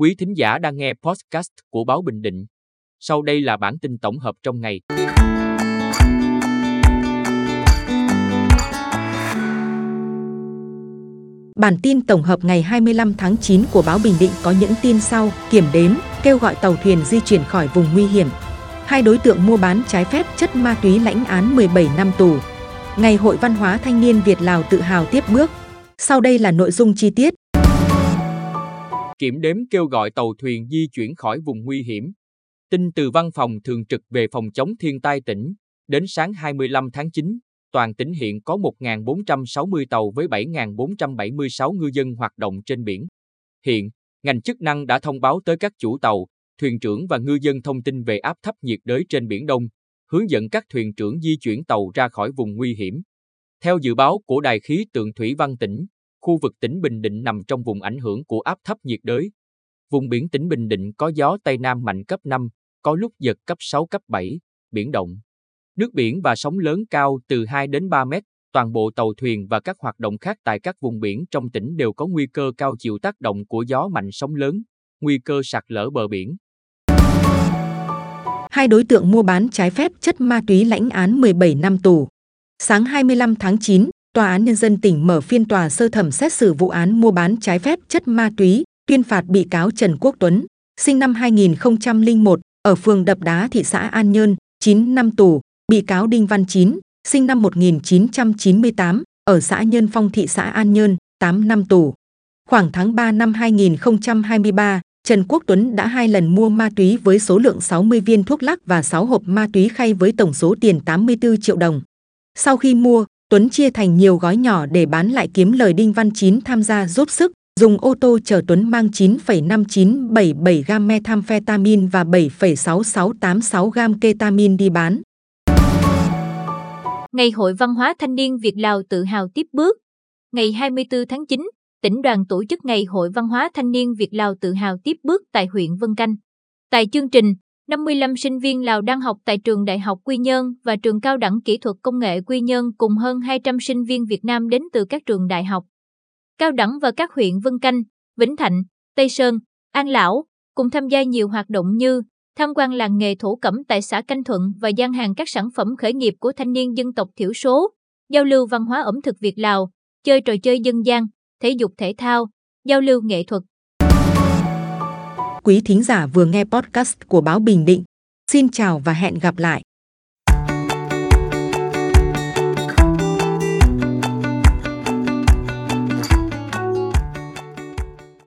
Quý thính giả đang nghe podcast của Báo Bình Định. Sau đây là bản tin tổng hợp trong ngày. Bản tin tổng hợp ngày 25 tháng 9 của báo Bình Định có những tin sau, kiểm đếm, kêu gọi tàu thuyền di chuyển khỏi vùng nguy hiểm. Hai đối tượng mua bán trái phép chất ma túy lãnh án 17 năm tù. Ngày Hội Văn hóa Thanh niên Việt Lào tự hào tiếp bước. Sau đây là nội dung chi tiết. Kiểm đếm kêu gọi tàu thuyền di chuyển khỏi vùng nguy hiểm. Tin từ Văn phòng Thường trực về phòng chống thiên tai tỉnh, đến sáng 25 tháng 9, toàn tỉnh hiện có 1.460 tàu với 7.476 ngư dân hoạt động trên biển. Hiện, ngành chức năng đã thông báo tới các chủ tàu, thuyền trưởng và ngư dân thông tin về áp thấp nhiệt đới trên Biển Đông, hướng dẫn các thuyền trưởng di chuyển tàu ra khỏi vùng nguy hiểm. Theo dự báo của Đài khí tượng Thủy văn tỉnh, khu vực tỉnh Bình Định nằm trong vùng ảnh hưởng của áp thấp nhiệt đới. Vùng biển tỉnh Bình Định có gió Tây Nam mạnh cấp 5, có lúc giật cấp 6 cấp 7, biển động. Nước biển và sóng lớn cao từ 2 đến 3 mét, toàn bộ tàu thuyền và các hoạt động khác tại các vùng biển trong tỉnh đều có nguy cơ cao chịu tác động của gió mạnh sóng lớn, nguy cơ sạt lở bờ biển. Hai đối tượng mua bán trái phép chất ma túy lãnh án 17 năm tù. Sáng 25 tháng 9, Tòa án Nhân dân tỉnh mở phiên tòa sơ thẩm xét xử vụ án mua bán trái phép chất ma túy, tuyên phạt bị cáo Trần Quốc Tuấn, sinh năm 2001, ở phường Đập Đá thị xã An Nhơn, 9 năm tù, bị cáo Đinh Văn Chín, sinh năm 1998, ở xã Nhân Phong thị xã An Nhơn, 8 năm tù. Khoảng tháng 3 năm 2023, Trần Quốc Tuấn đã hai lần mua ma túy với số lượng 60 viên thuốc lắc và 6 hộp ma túy khay với tổng số tiền 84 triệu đồng. Sau khi mua, Tuấn chia thành nhiều gói nhỏ để bán lại kiếm lời Đinh Văn Chín tham gia giúp sức, dùng ô tô chở Tuấn mang 9,5977 gam methamphetamine và 7,6686 gam ketamin đi bán. Ngày Hội Văn hóa Thanh niên Việt Lào tự hào tiếp bước. Ngày 24 tháng 9, tỉnh đoàn tổ chức Ngày Hội Văn hóa Thanh niên Việt Lào tự hào tiếp bước tại huyện Vân Canh. Tại chương trình, 55 sinh viên Lào đang học tại trường Đại học Quy Nhơn và trường Cao đẳng Kỹ thuật Công nghệ Quy Nhơn cùng hơn 200 sinh viên Việt Nam đến từ các trường đại học, cao đẳng và các huyện Vân Canh, Vĩnh Thạnh, Tây Sơn, An Lão, cùng tham gia nhiều hoạt động như tham quan làng nghề thổ cẩm tại xã Canh Thuận và gian hàng các sản phẩm khởi nghiệp của thanh niên dân tộc thiểu số, giao lưu văn hóa ẩm thực Việt Lào, chơi trò chơi dân gian, thể dục thể thao, giao lưu nghệ thuật. Quý thính giả vừa nghe podcast của báo Bình Định. Xin chào và hẹn gặp lại.